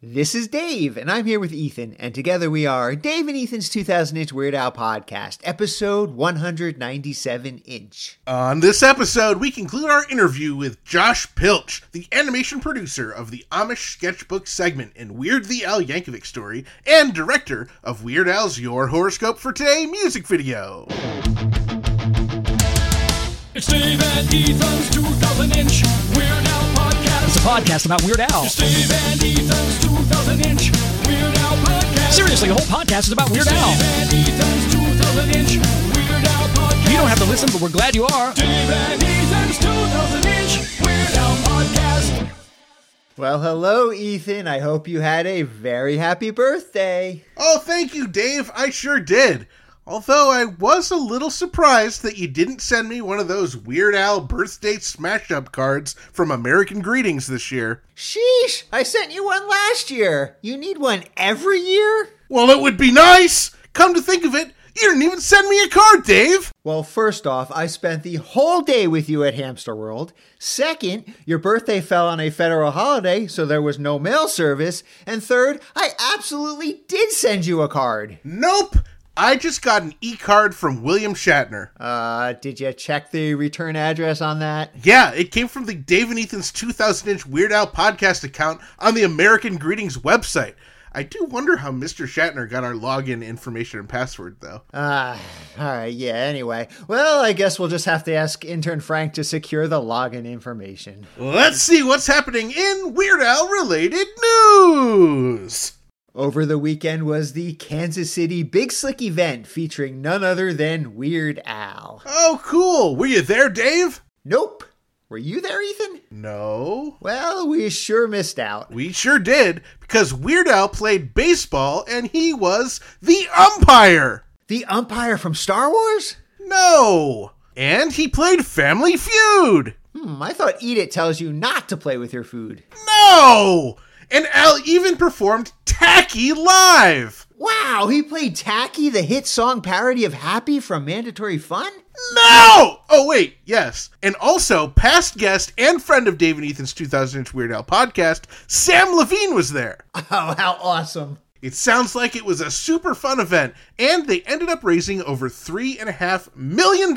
This is Dave, and I'm here with Ethan, and together we are Dave and Ethan's 2000 Inch Weird Al podcast, episode 197 inch. On this episode, we conclude our interview with Josh Pilch, the animation producer of the Amish sketchbook segment in Weird the Al Yankovic story and director of Weird Al's Your Horoscope for Today music video. It's Dave and Ethan's 2000 inch Weird Al podcast. It's a podcast about Weird Al. It's and Ethan's 2000 inch Weird Al podcast. Seriously, the whole podcast is about Weird Dave Al. and Ethan's 2000 inch Weird Al podcast. You don't have to listen, but we're glad you are. Dave and Ethan's 2000 inch Weird Al podcast. Well, hello, Ethan. I hope you had a very happy birthday. Oh, thank you, Dave. I sure did. Although I was a little surprised that you didn't send me one of those Weird Al birthday smash up cards from American Greetings this year. Sheesh, I sent you one last year. You need one every year? Well, it would be nice. Come to think of it, you didn't even send me a card, Dave. Well, first off, I spent the whole day with you at Hamster World. Second, your birthday fell on a federal holiday, so there was no mail service. And third, I absolutely did send you a card. Nope. I just got an e card from William Shatner. Uh, did you check the return address on that? Yeah, it came from the Dave and Ethan's 2000 inch Weird Al podcast account on the American Greetings website. I do wonder how Mr. Shatner got our login information and password, though. Ah, all right, yeah, anyway. Well, I guess we'll just have to ask intern Frank to secure the login information. Let's see what's happening in Weird Al related news. Over the weekend was the Kansas City Big Slick event featuring none other than Weird Al. Oh, cool. Were you there, Dave? Nope. Were you there, Ethan? No. Well, we sure missed out. We sure did, because Weird Al played baseball and he was the umpire. The umpire from Star Wars? No. And he played Family Feud. Hmm, I thought Eat It tells you not to play with your food. No! And Al even performed Tacky live. Wow, he played Tacky, the hit song parody of Happy from Mandatory Fun? No! Oh, wait, yes. And also, past guest and friend of Dave and Ethan's 2000 Inch Weird Al podcast, Sam Levine was there. Oh, how awesome. It sounds like it was a super fun event, and they ended up raising over $3.5 million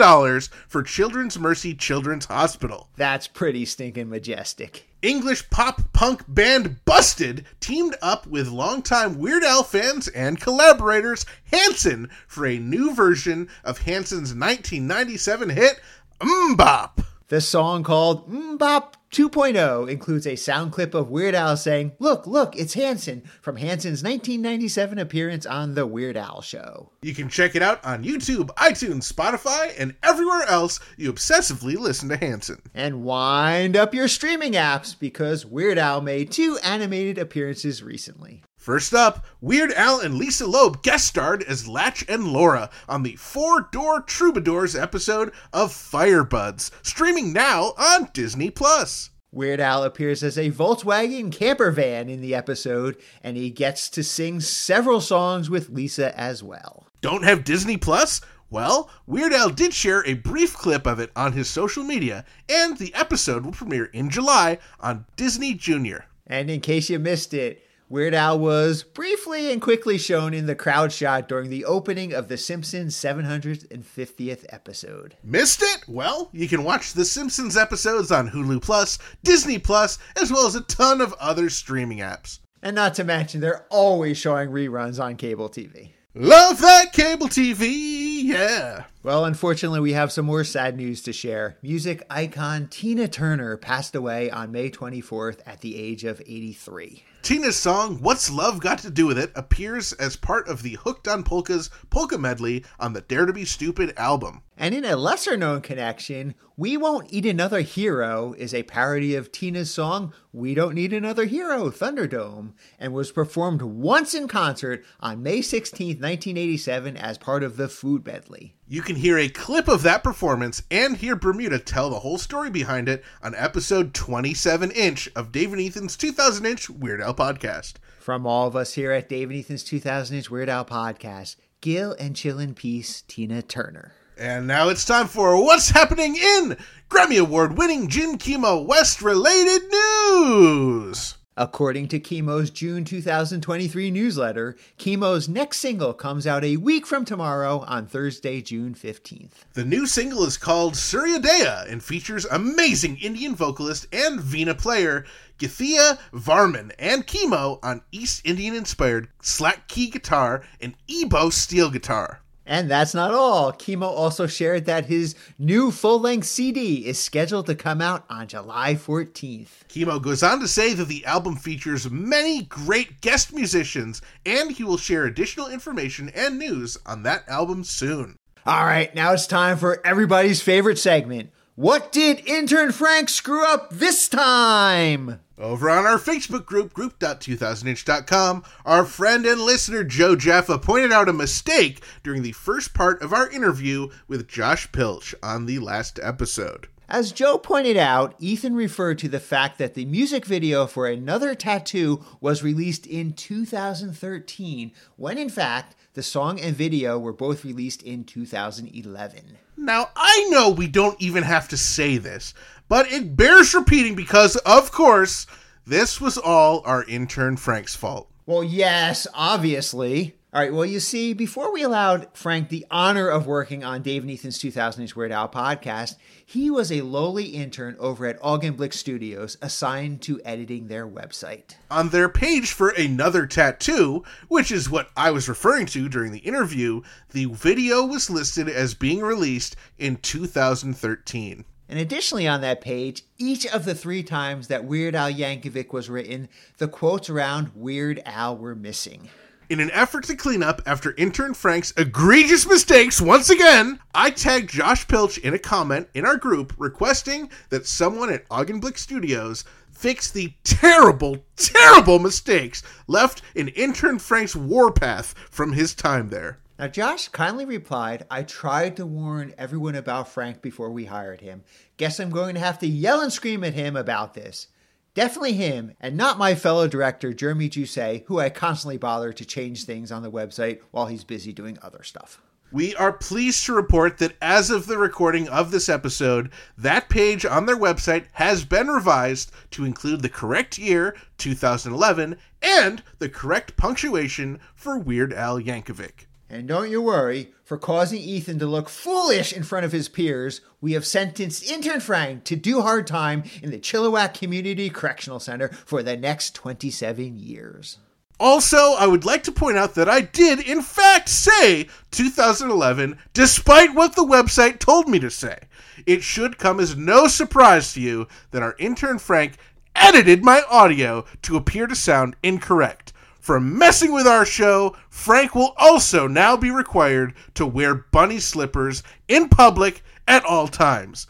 for Children's Mercy Children's Hospital. That's pretty stinking majestic. English pop punk band Busted teamed up with longtime Weird Al fans and collaborators Hanson for a new version of Hanson's 1997 hit MMMBop. The song called MMMBop 2.0 includes a sound clip of Weird Al saying, Look, look, it's Hanson from Hanson's 1997 appearance on The Weird Al Show. You can check it out on YouTube, iTunes, Spotify, and everywhere else you obsessively listen to Hanson. And wind up your streaming apps because Weird Al made two animated appearances recently. First up, Weird Al and Lisa Loeb guest starred as Latch and Laura on the Four Door Troubadours episode of Firebuds, streaming now on Disney Plus. Weird Al appears as a Volkswagen camper van in the episode, and he gets to sing several songs with Lisa as well. Don't have Disney Plus? Well, Weird Al did share a brief clip of it on his social media, and the episode will premiere in July on Disney Junior. And in case you missed it, Weird Al was briefly and quickly shown in the crowd shot during the opening of The Simpsons 750th episode. Missed it? Well, you can watch The Simpsons episodes on Hulu Plus, Disney Plus, as well as a ton of other streaming apps. And not to mention, they're always showing reruns on cable TV. Love that cable TV, yeah. Well, unfortunately, we have some more sad news to share. Music icon Tina Turner passed away on May 24th at the age of 83. Tina's song What's Love Got to Do with It appears as part of the Hooked on Polkas polka medley on the Dare to Be Stupid album. And in a lesser known connection, We Won't Eat Another Hero is a parody of Tina's song We Don't Need Another Hero, Thunderdome, and was performed once in concert on May 16, 1987, as part of the Food Medley. You can hear a clip of that performance and hear Bermuda tell the whole story behind it on episode 27 inch of Dave and Ethan's 2000 inch Weird Al podcast. From all of us here at Dave and Ethan's 2000 Inch Weird Al podcast, Gil and Chill in Peace, Tina Turner. And now it's time for what's happening in Grammy Award winning Jim Kimo West related news. According to Kimo's June 2023 newsletter, Kimo's next single comes out a week from tomorrow on Thursday, June 15th. The new single is called Suryodaya and features amazing Indian vocalist and Veena player Githia Varman and Kimo on East Indian inspired slack key guitar and EBow steel guitar. And that's not all. Kimo also shared that his new full length CD is scheduled to come out on July 14th. Kimo goes on to say that the album features many great guest musicians, and he will share additional information and news on that album soon. All right, now it's time for everybody's favorite segment. What did intern Frank screw up this time? Over on our Facebook group, group.2000inch.com, our friend and listener Joe Jaffa pointed out a mistake during the first part of our interview with Josh Pilch on the last episode. As Joe pointed out, Ethan referred to the fact that the music video for Another Tattoo was released in 2013, when in fact, the song and video were both released in 2011. Now, I know we don't even have to say this, but it bears repeating because, of course, this was all our intern Frank's fault. Well, yes, obviously. All right, well, you see, before we allowed Frank the honor of working on Dave and Ethan's 2000 Inch Weird Al podcast, he was a lowly intern over at Augenblick Studios assigned to editing their website. On their page for Another Tattoo, which is what I was referring to during the interview, the video was listed as being released in 2013. And additionally, on that page, each of the three times that Weird Al Yankovic was written, the quotes around Weird Al were missing. In an effort to clean up after intern Frank's egregious mistakes once again, I tagged Josh Pilch in a comment in our group requesting that someone at Augenblick Studios fix the terrible, terrible mistakes left in intern Frank's warpath from his time there. Now, Josh kindly replied, I tried to warn everyone about Frank before we hired him. Guess I'm going to have to yell and scream at him about this. Definitely him, and not my fellow director, Jeremy Jusset, who I constantly bother to change things on the website while he's busy doing other stuff. We are pleased to report that as of the recording of this episode, that page on their website has been revised to include the correct year, 2011, and the correct punctuation for Weird Al Yankovic. And don't you worry, for causing Ethan to look foolish in front of his peers, we have sentenced intern Frank to do hard time in the Chilliwack Community Correctional Center for the next 27 years. Also, I would like to point out that I did, in fact, say 2011, despite what the website told me to say. It should come as no surprise to you that our intern Frank edited my audio to appear to sound incorrect. For messing with our show, Frank will also now be required to wear bunny slippers in public at all times.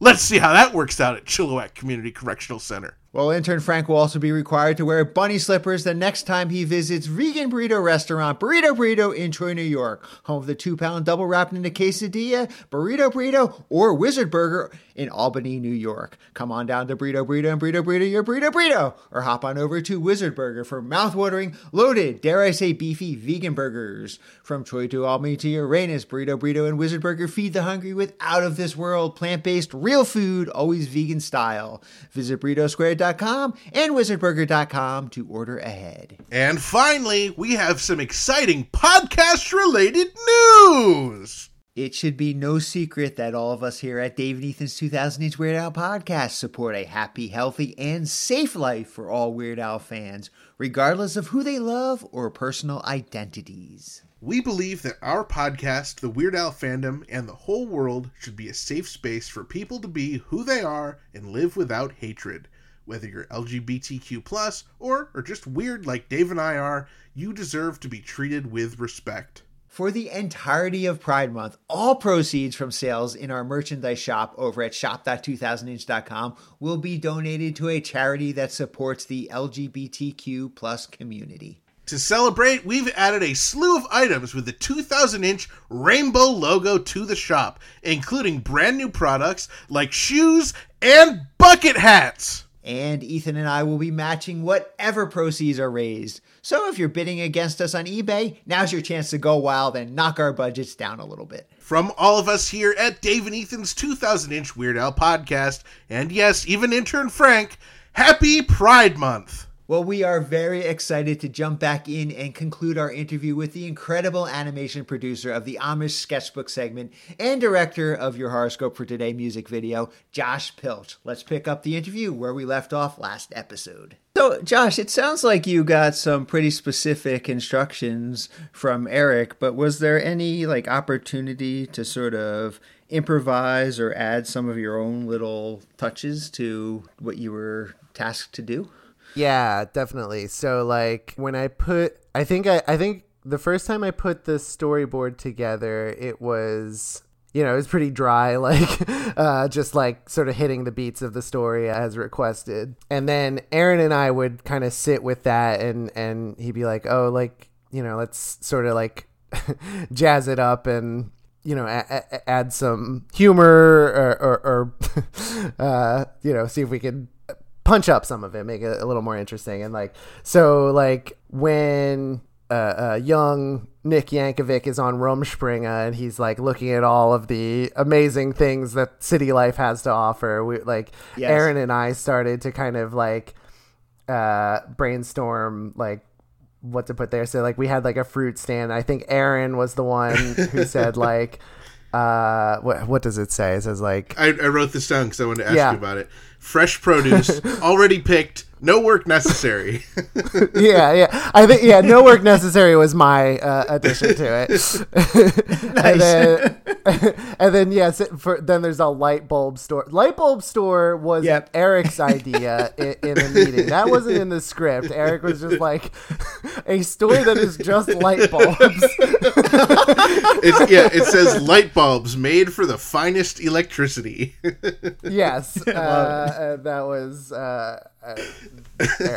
Let's see how that works out at Chilliwack Community Correctional Center. Well, intern Frank will also be required to wear bunny slippers the next time he visits vegan burrito restaurant Burrito Burrito in Troy, New York, home of the two pound double wrapped in a quesadilla, Burrito Burrito, or Wizard Burger in Albany, New York. Come on down to Burrito Burrito and Burrito Burrito your Burrito Burrito, or hop on over to Wizard Burger for mouth-watering, loaded, dare I say beefy vegan burgers. From Troy to Albany to Uranus, Burrito Burrito and Wizard Burger feed the hungry with out of this world plant-based real food, always vegan style. Visit burritosquare.com and wizardburger.com to order ahead. And finally, we have some exciting podcast related news. It should be no secret that all of us here at Dave and Ethan's 2000 Inch Weird Al podcast support a happy, healthy, and safe life for all Weird Al fans, regardless of who they love or personal identities. We believe that our podcast, the Weird Al fandom, and the whole world should be a safe space for people to be who they are and live without hatred. Whether you're LGBTQ plus or are just weird like Dave and I are, you deserve to be treated with respect. For the entirety of Pride Month, all proceeds from sales in our merchandise shop over at shop.2000inch.com will be donated to a charity that supports the LGBTQ plus community. To celebrate, we've added a slew of items with the 2000 inch rainbow logo to the shop, including brand new products like shoes and bucket hats. And Ethan and I will be matching whatever proceeds are raised. So if you're bidding against us on eBay, now's your chance to go wild and knock our budgets down a little bit. From all of us here at Dave and Ethan's 2000 inch Weird Al podcast, and yes, even intern Frank, happy Pride Month! Well, we are very excited to jump back in and conclude our interview with the incredible animation producer of the Amish sketchbook segment and director of your horoscope for today music video, Josh Pilch. Let's pick up the interview where we left off last episode. So, Josh, it sounds like you got some pretty specific instructions from Eric, but was there any like opportunity to sort of improvise or add some of your own little touches to what you were tasked to do? Yeah, definitely. So like when I put I think I, I think the first time I put the storyboard together, it was you know, it was pretty dry, like uh, just like sort of hitting the beats of the story as requested. And then Aaron and I would kind of sit with that and and he'd be like, "Oh, like, you know, let's sort of like jazz it up and you know, a- a- add some humor or, or, or uh, you know, see if we could punch up some of it, make it a little more interesting. And like, so like when uh, uh, young Nick Yankovic is on Rumspringa and he's like looking at all of the amazing things that city life has to offer. We like Yes. Aaron and I started to kind of like uh, brainstorm like what to put there. So like we had like a fruit stand. I think Aaron was the one who said like uh what what does it say? It says like I, I wrote this down because I wanted to ask Yeah. you about it. Fresh produce, already picked, no work necessary. yeah, yeah. I think yeah, no work necessary was my uh, addition to it. and then and then yes, for then there's a light bulb store. Light bulb store was Yep. Eric's idea in, in a meeting. That wasn't in the script. Eric was just like a store that is just light bulbs. It's, yeah, it says light bulbs made for the finest electricity. yes, uh, uh, that was. Uh, uh,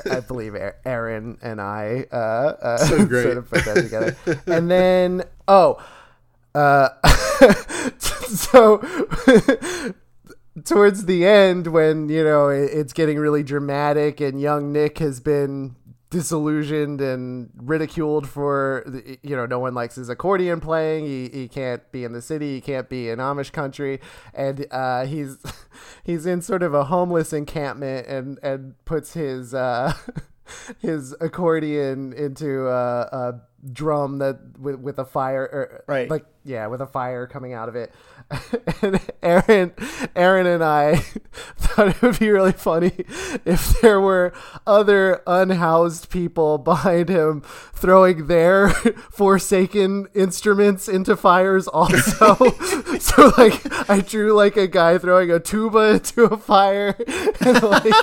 I believe Aaron and I uh, uh, So great. sort of put that together, and then oh, uh, so towards the end when you know it's getting really dramatic and young Nick has been disillusioned and ridiculed for you know no one likes his accordion playing. He, he can't be in the city. He can't be in amish country. And uh, he's he's in sort of a homeless encampment and and puts his uh his accordion into a, a drum that with, with a fire or Right. like yeah with a fire coming out of it. And aaron aaron and i thought it would be really funny if there were other unhoused people behind him throwing their forsaken instruments into fires also. So like i drew like a guy throwing a tuba into a fire. And like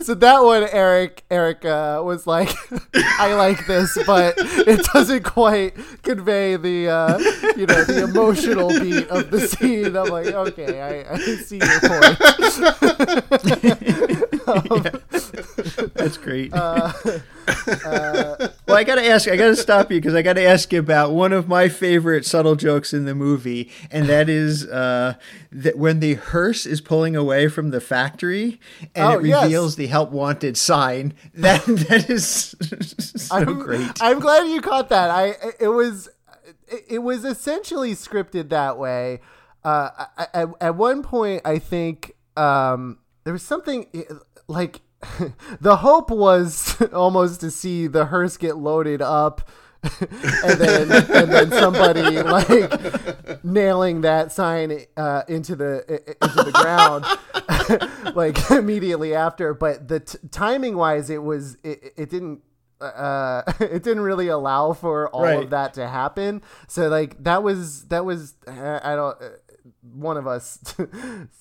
so that one eric eric uh, was like i like this but it doesn't quite convey the uh, you know the emotional beat of the scene. I'm like okay i, I see your point That's great. well, I got to ask, I got to stop you because I got to ask you about one of my favorite subtle jokes in the movie, and that is uh, that when the hearse is pulling away from the factory and Oh, it yes. reveals the help wanted sign. That that is so I'm, great. I'm glad you caught that. I it was it, was essentially scripted that way. Uh, I- at, at one point, I think um, there was something like the hope was almost to see the hearse get loaded up. and then and then somebody like nailing that sign uh, into the into the ground like immediately after but the t- timing wise it was it, it didn't uh it didn't really allow for all Right. of that to happen so like that was that was i don't uh, one of us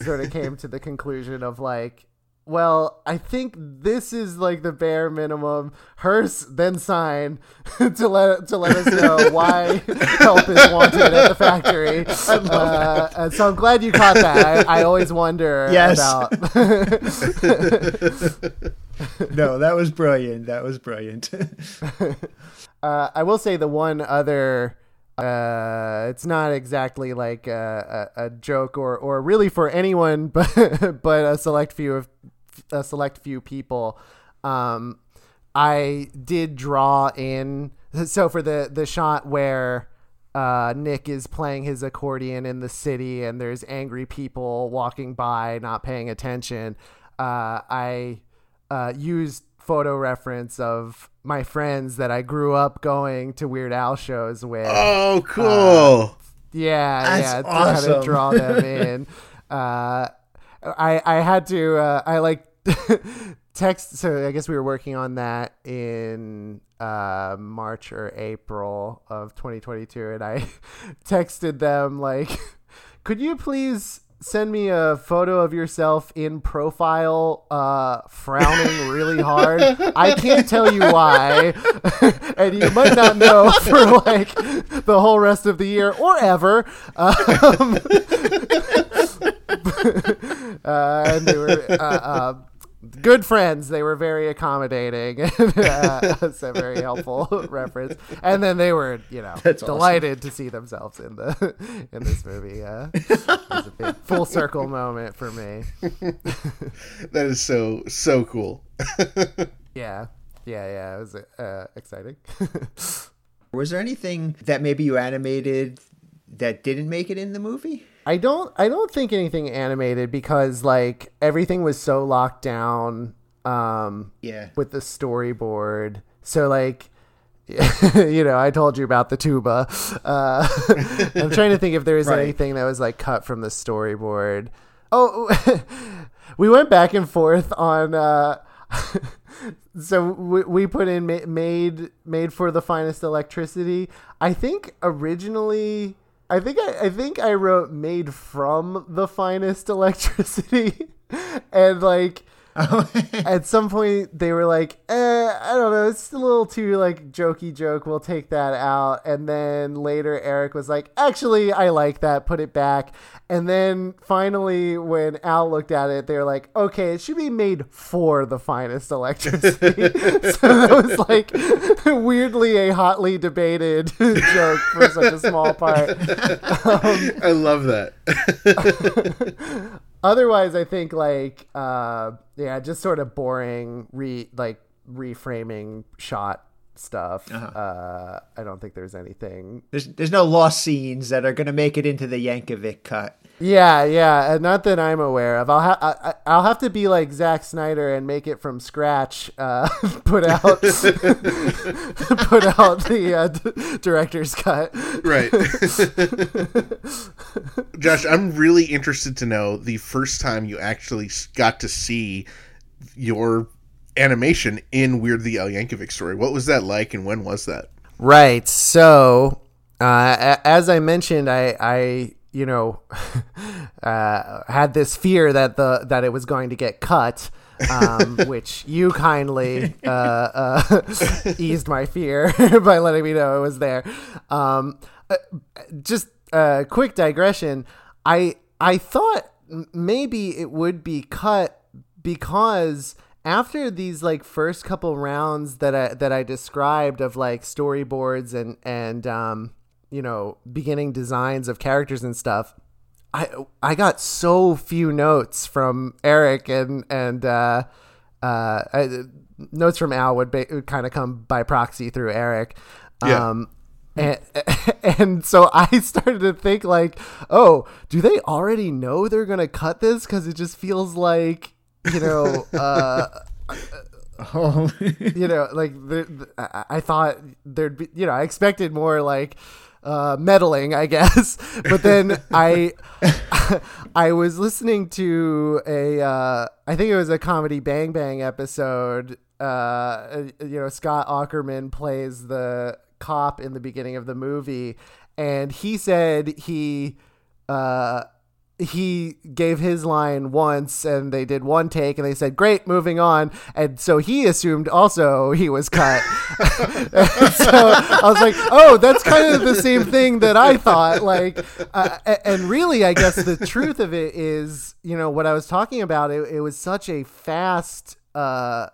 sort of came to the conclusion of like well, I think this is like the bare minimum. Hearse then sign to let to let us know why help is wanted at the factory. Uh, and so I'm glad you caught that. I, I always wonder Yes. about no, that was brilliant. That was brilliant. Uh, I will say the one other. Uh, it's not exactly like a, a, a joke or, or really for anyone, but but a select few of a select few people. Um, I did draw in so for the the shot where uh, Nick is playing his accordion in the city and there's angry people walking by not paying attention. Uh, I uh, used photo reference of my friends that I grew up going to Weird Al shows with. Oh, cool. Yeah, That's yeah, to kind awesome. of draw them in. I I had to uh, I like text. So I guess we were working on that in uh, March or April of 2022, and I texted them like, "Could you please?" Send me a photo of yourself in profile, uh, frowning really hard. I can't tell you why, and you might not know for like the whole rest of the year or ever. Um, and they were uh, uh, good friends. They were very accommodating. uh, that's a very helpful reference. And then they were, you know, That's awesome. delighted to see themselves in the in this movie. Uh, it was a big full circle moment for me. That is so so cool. Yeah, yeah, yeah. It was uh, exciting. Was there anything that maybe you animated that didn't make it in the movie? I don't I don't think anything animated because like everything was so locked down um Yeah. with the storyboard. So like you know, I told you about the tuba. Uh, I'm trying to think if there was Right. anything that was like cut from the storyboard. Oh, we went back and forth on. Uh, so we, we put in ma- made made for the finest electricity. I think originally, I think I, I think I wrote made from the finest electricity, and like at some point they were like, eh, I don't know, it's a little too like jokey joke. We'll take that out. And then later Eric was like, actually, I like that. Put it back. And then finally, when Al looked at it, they were like, okay, it should be made for the finest electricity. so that was like weirdly a hotly debated joke for such a small part. I love that. Otherwise i think like uh yeah just sort of boring re like reframing shot stuff uh i don't think there's anything There's there's no lost scenes that are gonna make it into the Yankovic cut. Yeah yeah uh, not that i'm aware of i'll have I- i'll have to be like Zack snyder and make it from scratch uh put out put out the uh, d- director's cut Right. Josh, I'm really interested to know the first time you actually got to see your animation in Weird the Al Yankovic story. What was that like and when was that? Right. So, uh, as I mentioned, I, I, you know, uh, had this fear that the that it was going to get cut, um, which you kindly uh, uh, eased my fear by letting me know it was there. Um, uh, just a quick digression. I I thought maybe it would be cut because after these like first couple rounds that I that I described of like storyboards and and um you know beginning designs of characters and stuff I I got so few notes from Eric and and uh uh I, notes from Al would, ba- would kind of come by proxy through Eric Yeah. um and, and so I started to think like, oh, do they already know they're gonna cut this? Because it just feels like, you know, uh, Oh, you know, like the, the, I I thought there'd be, you know, I expected more like uh, meddling, I guess. But then I, I was listening to a, uh, I think it was a comedy Bang Bang episode. Uh, you know, Scott Aukerman plays the cop in the beginning of the movie, and he said he, uh, he gave his line once and they did one take and they said great moving on. And so he assumed also he was cut. So i was like oh that's kind of the same thing that i thought. Like uh, and really i guess the truth of it is you know what i was talking about it, it was such a fast uh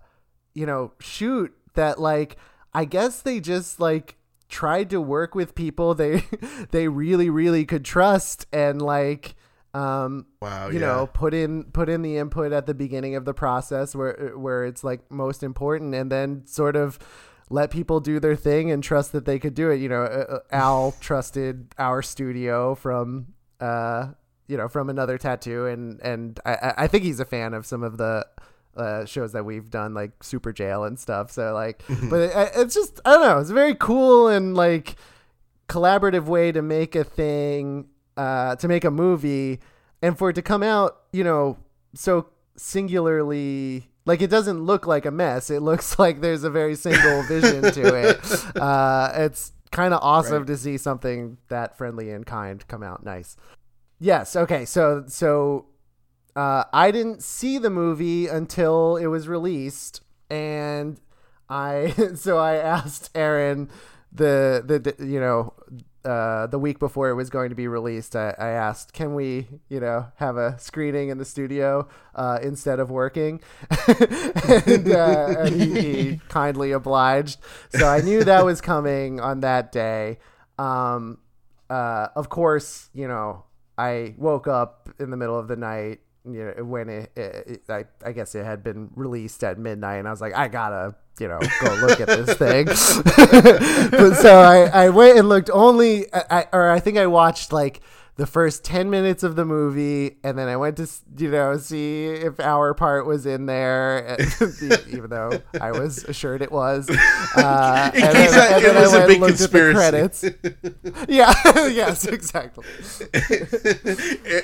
you know shoot that like i guess they just like tried to work with people they they really really could trust and like um Wow, you yeah. know put in put in the input at the beginning of the process where where it's like most important and then sort of let people do their thing and trust that they could do it you know uh, uh, al trusted our studio from uh you know from another tattoo and and I, I- think he's a fan of some of the uh, shows that we've done, like Super Jail and stuff. So like, but it, it's just I don't know. It's a very cool and like collaborative way to make a thing, uh, to make a movie, and for it to come out, you know, so singularly. Like it doesn't look like a mess. It looks like there's a very single vision to it. Uh, it's kind of awesome Right. to see something that friendly and kind come out nice. Yes. Okay. So so uh, I didn't see the movie until it was released, and I so I asked Aaron the the you know uh, the week before it was going to be released. I, I asked, can we you know have a screening in the studio uh, instead of working, and, uh, and he, he kindly obliged. So I knew that was coming on that day. Um, uh, of course, you know, I woke up in the middle of the night, you know, when it, it, I, I guess it had been released at midnight, and I was like, I gotta, you know, go look at this thing. but so I, I went and looked only, I, or I think I watched like the first 10 minutes of the movie and then I went to you know see if our part was in there even though I was assured it was uh, In and case then- and it was a big looked at the conspiracy. credits. yeah yes exactly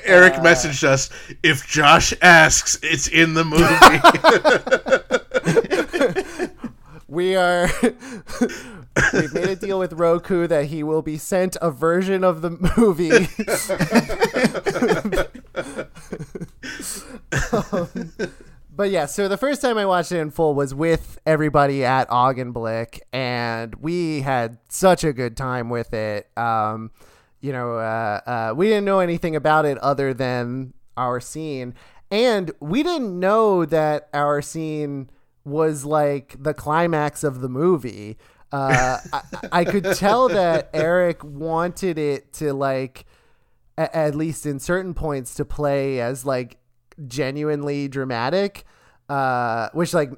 Eric Uh, messaged us if Josh asks, it's in the movie. We are we've made a deal with Roku that he will be sent a version of the movie Um, but yeah, so the first time I watched it in full was with everybody at Augenblick, and we had such a good time with it. Um, you know, uh, uh, we didn't know anything about it other than our scene, and we didn't know that our scene was like the climax of the movie. Uh, I, I could tell that Eric wanted it to like a- at least in certain points to play as like genuinely dramatic uh which like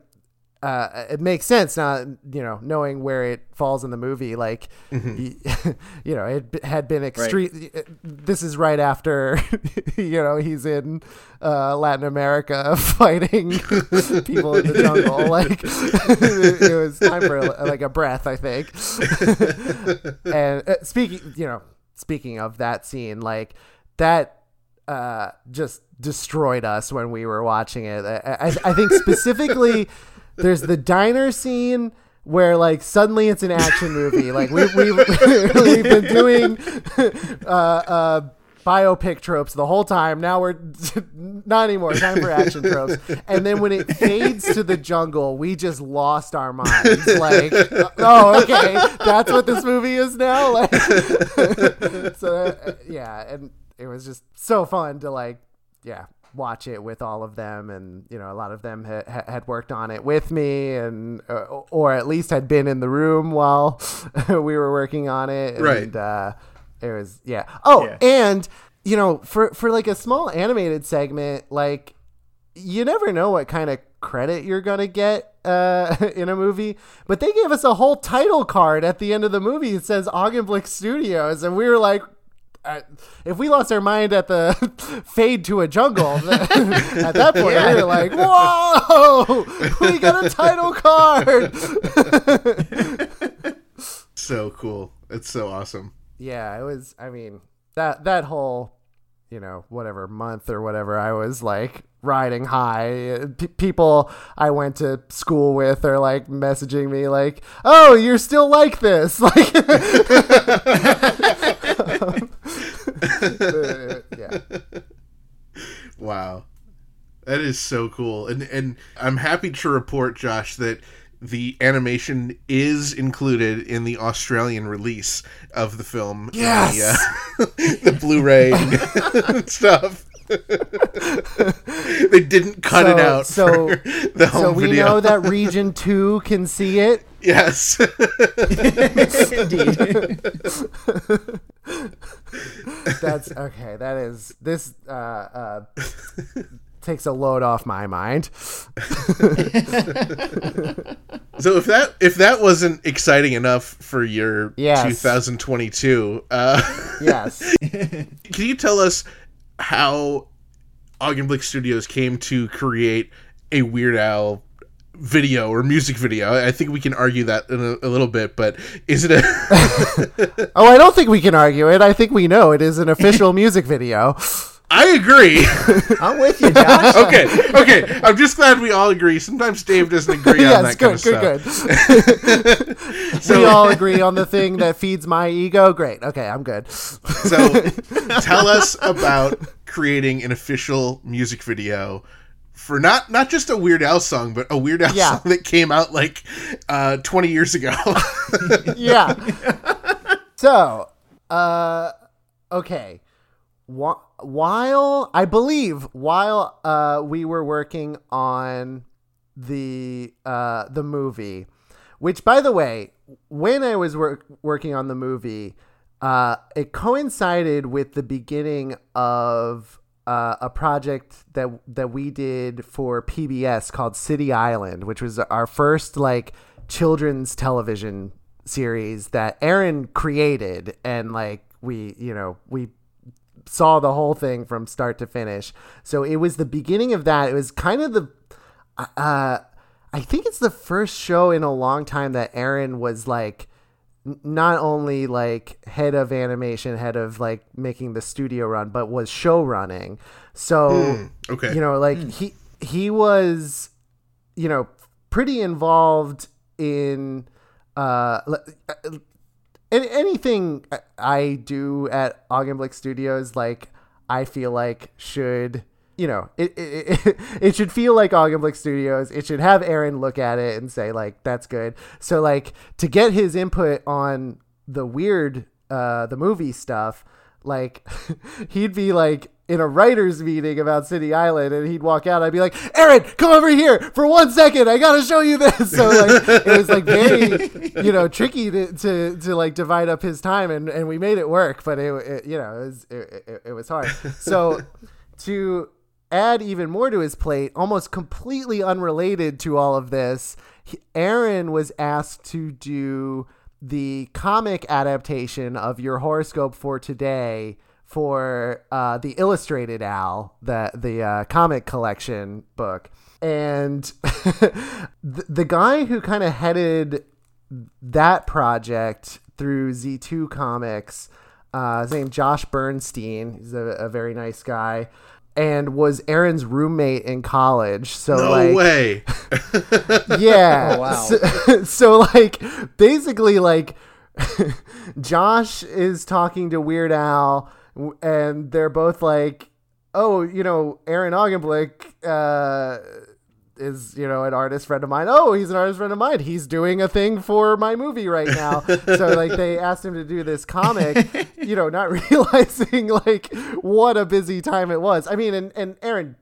uh it makes sense now you know knowing where it falls in the movie like y- you know it had been extreme this is right after you know he's in uh latin america fighting people in the jungle like it was time for like a breath i think. And uh, speaking you know speaking of that scene like that uh just destroyed us when we were watching it. I, I, I think specifically there's the diner scene where like suddenly it's an action movie. Like we, we, we've been doing uh uh biopic tropes the whole time. Now we're not anymore. Time for action tropes. And then when it fades to the jungle we just lost our minds. Like oh okay. That's what this movie is now? Like so uh, yeah. And it was just so fun to like yeah watch it with all of them and you know a lot of them ha- ha- had worked on it with me and uh, or at least had been in the room while we were working on it Right. and uh it was yeah oh Yeah. and you know for for like a small animated segment like you never know what kind of credit you're gonna get uh, in a movie. But they gave us a whole title card at the end of the movie. It says Augenblick Studios, and we were like. If we lost our mind at the fade to a jungle, at that point we were like, "Whoa, we got a title card!" so cool. It's so awesome. yeah, it was. I mean that that whole, you know, whatever month or whatever, I was like riding high. P- people I went to school with are like messaging me like, "Oh, you're still like this." Like, yeah, Wow. That is so cool. And and I'm happy to report, Josh, that the animation is included in the Australian release of the film. Yes! The, uh, the Blu-ray stuff. they didn't cut it out so- the home so we video. know that Region Two can see it. yes. Indeed. That's okay. That is this uh, uh, takes a load off my mind. So if that if that wasn't exciting enough for your Yes. 2022, uh, Yes. can you tell us how Augenblick Studios came to create a Weird Al video or music video. I think we can argue that in a, a little bit, but is it a Oh, I don't think we can argue it. I think we know it is an official music video. I agree. I'm with you, Josh. okay, okay. I'm just glad we all agree. Sometimes Dave doesn't agree on that kind of good, stuff. good. we all agree on the thing that feeds my ego. Great. Okay, I'm good. So tell us about creating an official music video for not not just a Weird Al song, but a Weird Al Yeah. song that came out like uh, 20 years ago. yeah. So, uh, okay. Wh- While I believe while uh we were working on the uh the movie, which by the way, when I was work- working on the movie, uh, it coincided with the beginning of uh, a project that that we did for PBS called City Island, which was our first like children's television series that Aaron created, and like we, you know, we saw the whole thing from start to finish. So it was the beginning of that. It was kind of the uh I think it's the first show in a long time that Aaron was like not only like head of animation, head of like making the studio run, but was show running. So okay. you know, like he he was, you know, pretty involved in uh uh, anything I do at Augenblick Studios. Like I feel like should you know it it, it, it should feel like Augenblick Studios. It should have Aaron look at it and say like that's good. So like to get his input on the weird uh the movie stuff like he'd be like in a writers meeting about City Island and he'd walk out I'd be like Aaron come over here for one second I gotta show you this. So like it was like very you know tricky to, to, to like divide up his time and, and we made it work but it, it you know it was it, it, it was hard. So to add even more to his plate almost completely unrelated to all of this Aaron was asked to do the comic adaptation of your horoscope for today for uh, the illustrated Al, the the uh, comic collection book, and the, the guy who kind of headed that project through Z2 Comics, uh, his name Josh Bernstein. He's a, a very nice guy. And was Aaron's roommate in college. So no like way. yeah. Oh, wow. So, so, like basically like Josh is talking to Weird Al w- and they're both like, "Oh, you know, Aaron Augenblick uh is, you know, an artist friend of mine. Oh, he's an artist friend of mine. He's doing a thing for my movie right now. so like they asked him to do this comic, you know, not realizing like what a busy time it was. I mean, and and Aaron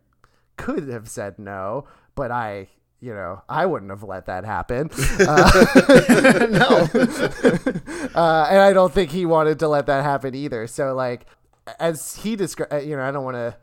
could have said no, but I, you know, I wouldn't have let that happen. Uh, no. uh, and I don't think he wanted to let that happen either. So, like, as he described, you know, I don't want to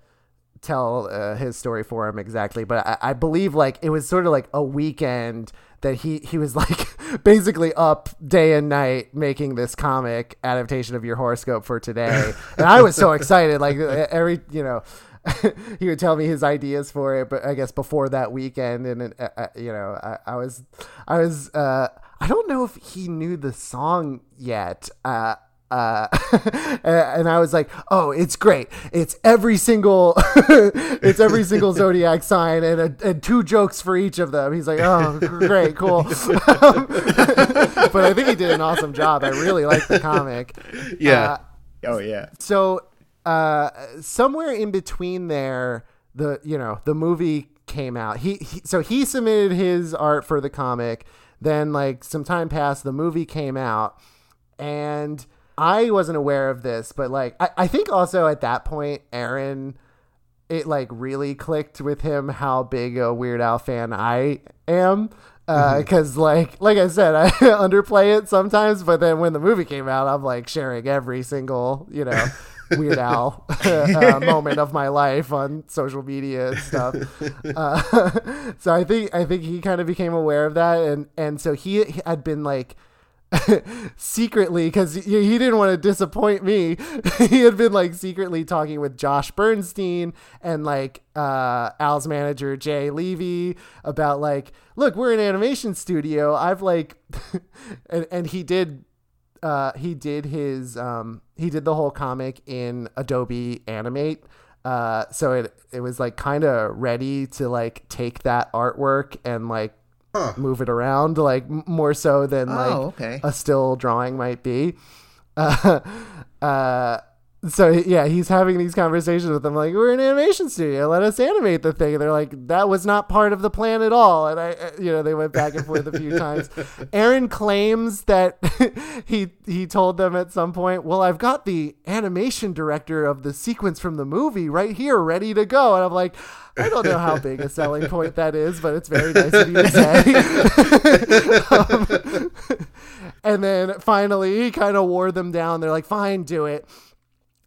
tell uh, his story for him exactly, but I, I believe like it was sort of like a weekend that he he was like basically up day and night making this comic adaptation of your horoscope for today. And i was so excited like every you know he would tell me his ideas for it but i guess before that weekend and uh, uh, you know I, I was i was uh i don't know if he knew the song yet. Uh uh, and I was like, "Oh, it's great! It's every single, it's every single zodiac sign, and, a, and two jokes for each of them." He's like, "Oh, great, cool." but I think he did an awesome job. I really like the comic. Yeah. Uh, Oh yeah. so uh somewhere in between there the you know the movie came out he, he so he submitted his art for the comic then like some time passed the movie came out and i wasn't aware of this but like i, I think also at that point aaron it like really clicked with him how big a Weird Al fan I am. Because like like I said, I underplay it sometimes, but then when the movie came out, I'm like sharing every single you know Weird Al uh, moment of my life on social media and stuff. Uh, so I think I think he kind of became aware of that, and and so he had been like secretly because he, didn't want to disappoint me. He had been like secretly talking with josh bernstein and like uh al's manager jay levey about like look we're an animation studio. I've like and, and he did uh he did his um he did the whole comic in adobe animate. Uh so it it was like kind of ready to like take that artwork and like move it around like more so than like Oh, okay. a still drawing might be. Uh, uh, so yeah, he's having these conversations with them like, "We're an animation studio. Let us animate the thing." And they're like, "That was not part of the plan at all." And I, uh, you know, they went back and forth a few times. Aaron claims that he he told them at some point, "Well, I've got the animation director of the sequence from the movie right here, ready to go." And I'm like. I don't know how big a selling point that is, but it's very nice of you to say. Um, and then finally, he kind of wore them down. They're like, "Fine, do it."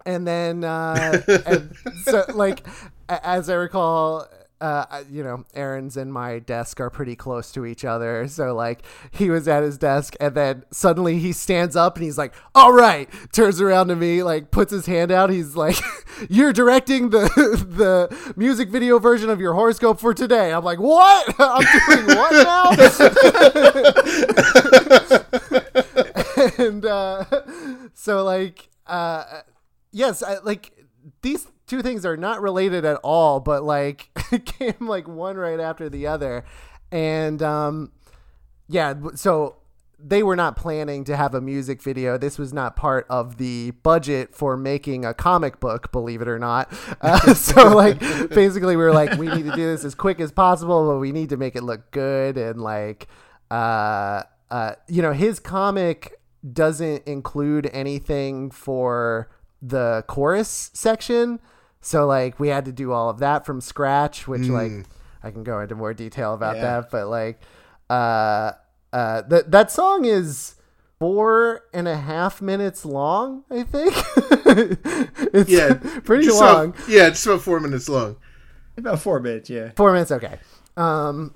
And then, uh, and so like, as I recall, uh, you know, Aaron's and my desk are pretty close to each other. So like, he was at his desk, and then suddenly he stands up and he's like, "All right," turns around to me, like puts his hand out. He's like, "You're directing the the music video version of your horoscope for today." I'm like, "What? I'm doing what now?" and uh, so like uh, yes I, like these two things are not related at all but like came like one right after the other. And um yeah so they were not planning to have a music video. This was not part of the budget for making a comic book believe it or not. Uh, so like basically we were like we need to do this as quick as possible but we need to make it look good. And like uh uh you know his comic doesn't include anything for the chorus section so like we had to do all of that from scratch which like i can go into more detail about Yeah. that but like uh uh that that song is four and a half minutes long i think it's Yeah, pretty long About, yeah, it's about four minutes long. About four minutes, yeah. four minutes okay um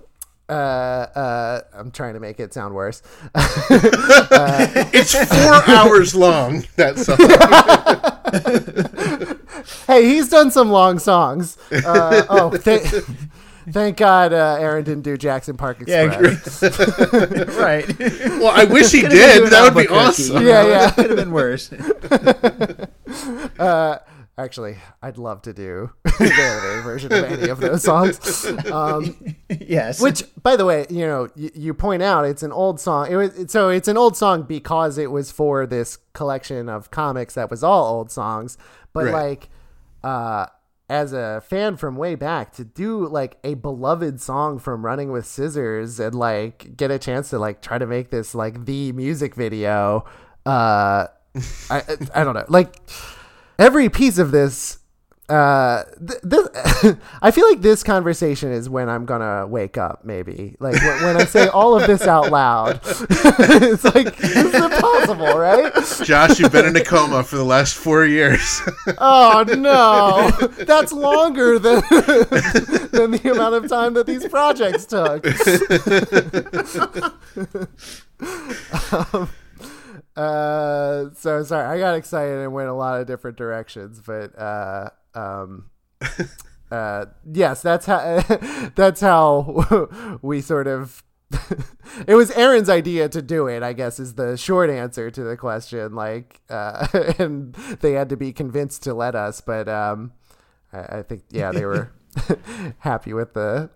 uh uh i'm trying to make it sound worse It's four hours long. That song. hey he's done some long songs uh oh th- thank god uh aaron didn't do jackson park Yeah, express right. Well, I wish he did. That would be awesome. you Yeah, know? yeah. Could have been worse. Actually, I'd love to do the animated version of any of those songs. Um, yes. which, by the way, you know, you, you point out it's an old song. It was so it's an old song because it was for this collection of comics that was all old songs. But Right. like, uh, as a fan from way back, to do like a beloved song from Running with Scissors and like get a chance to like try to make this like the music video. Uh, I I don't know, like every piece of this uh th- this i feel like this conversation is when i'm gonna wake up maybe. Like when, when i say all of this out loud it's like this is impossible right? Josh, you've been in a coma for the last four years. oh no. That's longer than than the amount of time that these projects took. Um, uh so sorry i got excited and went a lot of different directions but uh um uh yes that's how that's how we sort of it was Aaron's idea to do it, I guess, is the short answer to the question. Like, uh, and they had to be convinced to let us, but um, I, I think, yeah, they were happy with the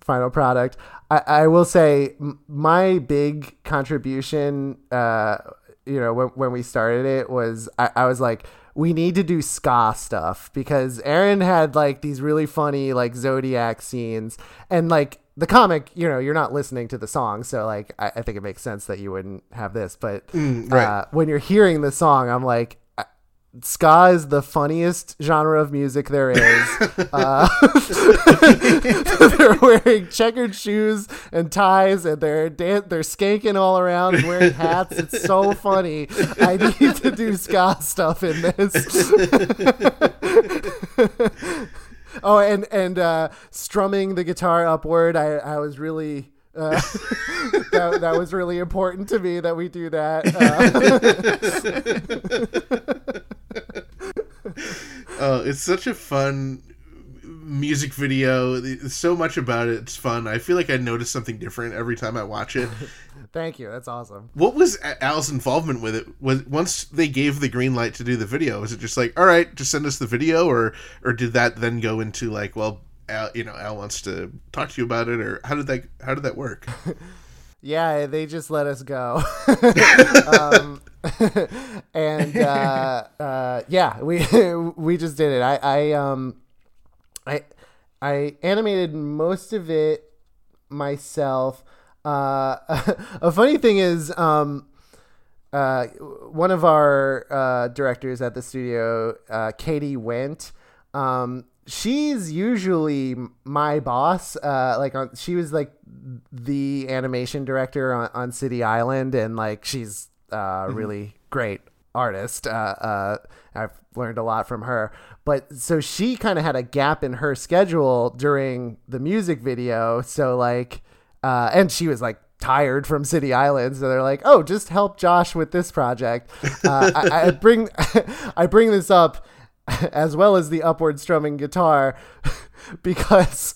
final product. I, I will say m- my big contribution, uh, you know, when, when we started it was I, I was like, we need to do ska stuff because Aaron had like these really funny like Zodiac scenes and like the comic, you know, you're not listening to the song, so like I, I think it makes sense that you wouldn't have this. But right. uh, when you're hearing the song, I'm like, ska is the funniest genre of music there is. uh, they're wearing checkered shoes and ties, and they're dan- they're skanking all around and wearing hats. It's so funny. I need to do ska stuff in this. oh, and and uh, strumming the guitar upward. I I was really Uh, that, that was really important to me that we do that. Oh, it's such a fun music video. So much about it. It's fun. I feel like I notice something different every time I watch it. thank you. That's awesome. What was Al's involvement with it? Was once they gave the green light to do the video, was it just like, all right, just send us the video, or or did that then go into like, well, Al, you know, Al wants to talk to you about it, or how did that how did that work? Yeah, they just let us go. um, and uh, uh, yeah, we we just did it. I I um I I animated most of it myself. Uh, a funny thing is, um, uh, one of our uh, directors at the studio, uh, Katie Went, um, she's usually my boss. Uh, like on, she was like the animation director on, on City Island, and like she's uh, really great artist. Uh, uh, I've learned a lot from her. But so she kind of had a gap in her schedule during the music video. So like, uh, and she was like tired from City Island, so they're like, "Oh, just help Josh with this project." Uh, I, I bring I bring this up as well as the upward strumming guitar because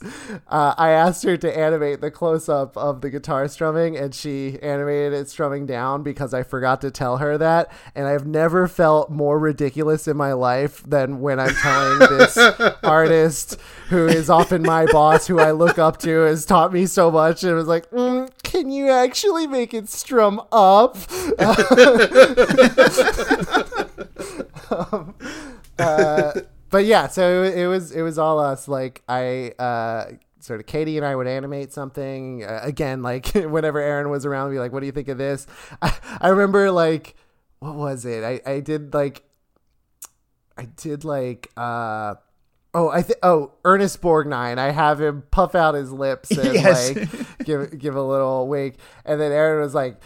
uh, I asked her to animate the close up of the guitar strumming and she animated it strumming down because I forgot to tell her that. And I've never felt more ridiculous in my life than when I'm telling this artist who is often my boss, who I look up to, has taught me so much, and was like, mm, "Can you actually make it strum up?" um, uh, but yeah, so it, was it was all us. Like I uh, sort of Katie and I would animate something uh, again. Like whenever Aaron was around, be like, "What do you think of this?" I, I remember like what was it? I I did like I did like uh Oh, I think oh Ernest Borgnine. I have him puff out his lips and Yes. like give give a little wink, and then Aaron was like,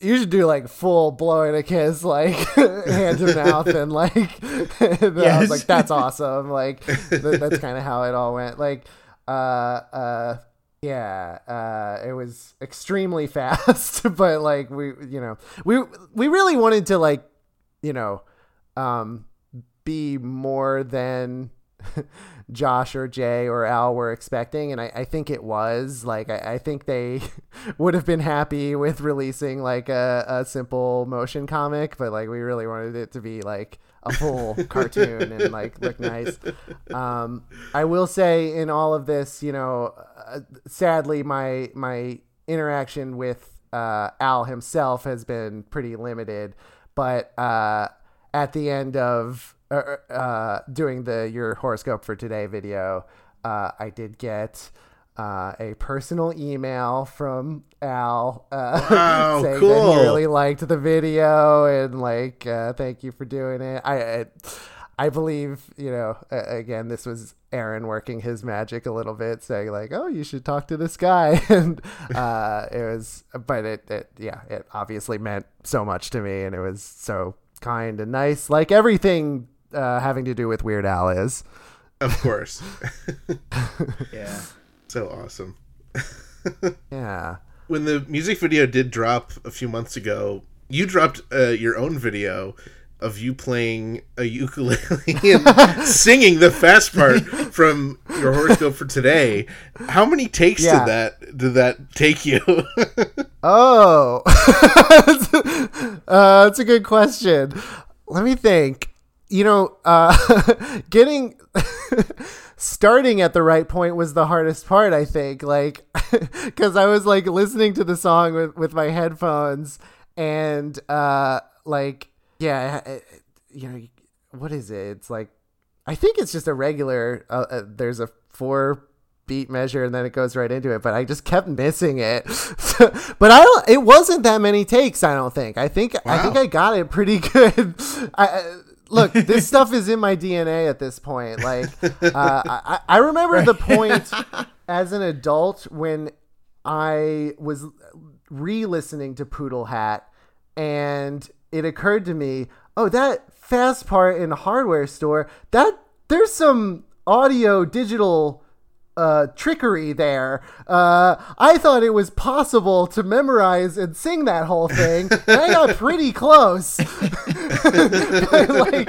"You should do like full blowing a kiss, like hand to mouth," and like, and then I Yes. was like, "That's awesome!" Like th- that's kind of how it all went. Like, uh, uh, yeah, uh, it was extremely fast, but like we, you know, we we really wanted to like, you know, um, be more than Josh or Jay or Al were expecting, and I, I think it was. Like, I, I think they would have been happy with releasing like a, a simple motion comic, but like we really wanted it to be like a full cartoon and like look nice. Um, I will say in all of this, you know, uh, sadly my my interaction with uh, Al himself has been pretty limited, but uh, at the end of uh, uh, doing the your horoscope for today video, uh, I did get uh, a personal email from Al uh, Wow, saying that he really liked the video and like uh, thank you for doing it. I. I I believe, you know, again, this was Aaron working his magic a little bit, saying like, "Oh, you should talk to this guy," and uh, it was, but it, it, yeah, it obviously meant so much to me, and it was so kind and nice, like everything uh, having to do with Weird Al is. Of course. Yeah. so awesome. Yeah, When the music video did drop a few months ago, you dropped uh, your own video of you playing a ukulele and singing the fast part from your horoscope for today. How many takes Yeah. did that did that take you? Oh, uh, that's a good question. Let me think. You know, uh, getting starting at the right point was the hardest part. I think, like, because I was like listening to the song with with my headphones, and uh, like, yeah, uh, you know, what is it? It's like I think it's just a regular. Uh, uh, there's a four beat measure and then it goes right into it. But I just kept missing it. but I don't. It wasn't that many takes. I don't think. I think. I think I got it pretty good. I. Look, this stuff is in my DNA at this point. Like, uh, I, I remember the point as an adult when I was re-listening to Poodle Hat, and it occurred to me, oh, that fast part in the hardware store, that there's some audio digital uh, trickery there. Uh, I thought it was possible to memorize and sing that whole thing, and I got pretty close. like,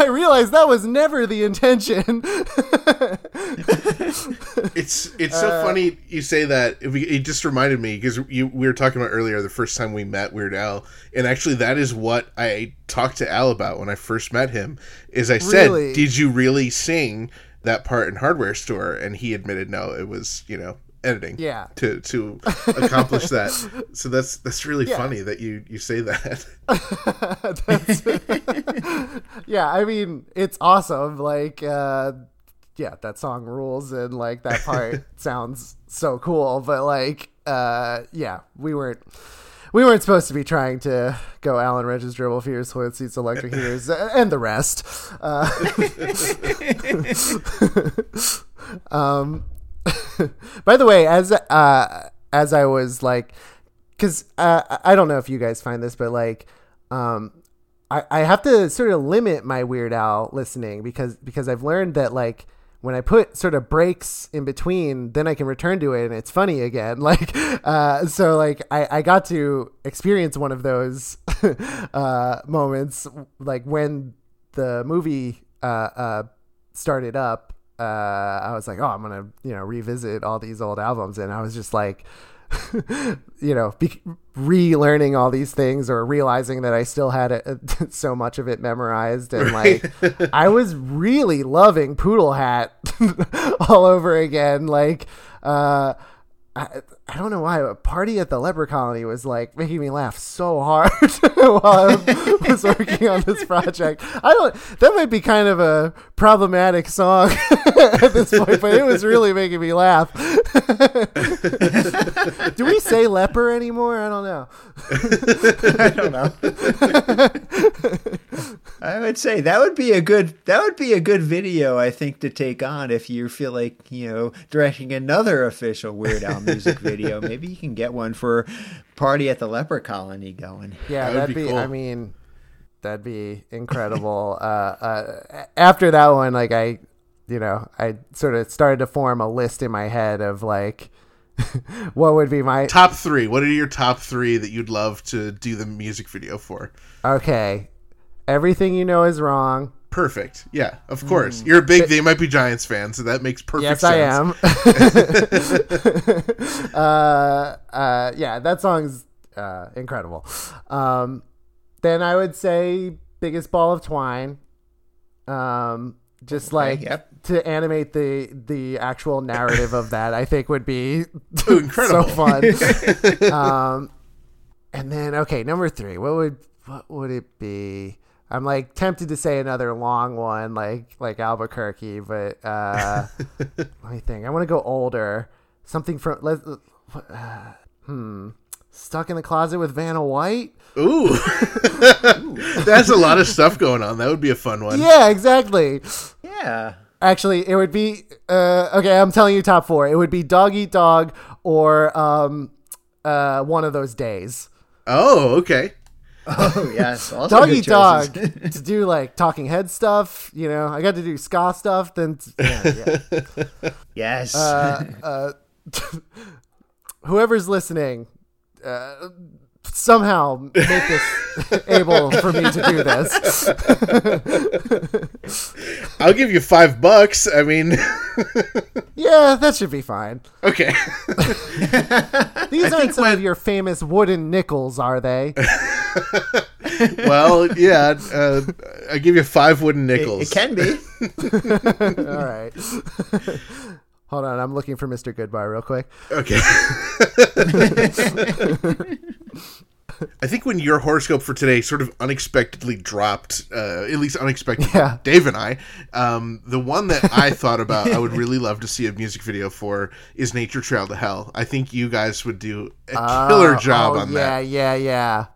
I realized that was never the intention. It's it's so Uh, funny you say that. It, it just reminded me because we were talking about earlier the first time we met Weird Al, and actually that is what I talked to Al about when I first met him. Is I said, Really? "Did you really sing that part in Hardware Store?" And he admitted, "No, it was you know editing." Yeah. To to accomplish that. So that's that's really Yeah. funny that you you say that. yeah, I mean, it's awesome. Like, uh, yeah, that song rules, and like that part sounds so cool. But like, uh, yeah, we weren't. We weren't supposed to be trying to go Allen wrenches dribble fears, toilet seats, electric heaters, and the rest. Uh, um, by the way, as uh, as I was like, because uh, I don't know if you guys find this, but like, um, I, I have to sort of limit my Weird Al listening because because I've learned that like when I put sort of breaks in between, then I can return to it and it's funny again. Like uh, so like I, I got to experience one of those uh, moments like when the movie uh, uh, started up. Uh, I was like, oh, I'm gonna you know revisit all these old albums, and I was just like, you know, be- relearning all these things or realizing that I still had a, so much of it memorized. And like, I was really loving Poodle Hat all over again. Like, uh, I, I don't know why, but Party at the Leper Colony was like making me laugh so hard while I was working on this project. I don't, that might be kind of a problematic song at this point, but it was really making me laugh. Do we say leper anymore? I don't know. I don't know. I would say that would be a good that would be a good video I think to take on if you feel like you know directing another official Weird Al music video. Maybe you can get one for Party at the Leper Colony going. Yeah, That would that'd be be. cool. I mean, that'd be incredible. uh, uh, after that one, like I, you know, I sort of started to form a list in my head of like, what would be my top three. What are your top three that you'd love to do the music video for? okay. Everything you know is wrong. Perfect. Yeah, of course. You're a big They Might Be Giants fan, so that makes perfect. Yes, sense. I am. uh, uh, yeah, that song's uh, incredible. Um, then I would say biggest ball of twine. Um, just like yep. To animate the the actual narrative of that, I think would be incredible. so fun. um, and then okay, number three. What would what would it be? I'm like tempted to say another long one, like like Albuquerque, but uh, let me think. I want to go older. Something from let uh, hmm. Stuck in the closet with Vanna White. Ooh. That's a lot of stuff going on. That would be a fun one. Yeah, exactly. Yeah. Actually, it would be uh, okay. I'm telling you, top four. It would be Dog Eat Dog or um, uh, one of those days. Oh, okay. Oh yes. Also Dog Eat Dog to do like talking head stuff. You know, I got to do ska stuff. Then yeah, yeah. yes. Uh, whoever's listening, uh, somehow make this able for me to do this. I'll give you five bucks. I mean, Yeah, that should be fine. okay. These aren't some of your famous wooden nickels, are they? well, yeah. Uh, I give you five wooden it, nickels. it can be. All right. Hold on, I'm looking for Mr. Goodbar real quick. Okay. I think when your horoscope for today sort of unexpectedly dropped, uh, at least unexpectedly, Yeah. Dave and I, um, the one that I thought about, I would really love to see a music video for is Nature Trail to Hell. I think you guys would do a killer Oh, job oh, on yeah, that. Yeah, yeah, yeah.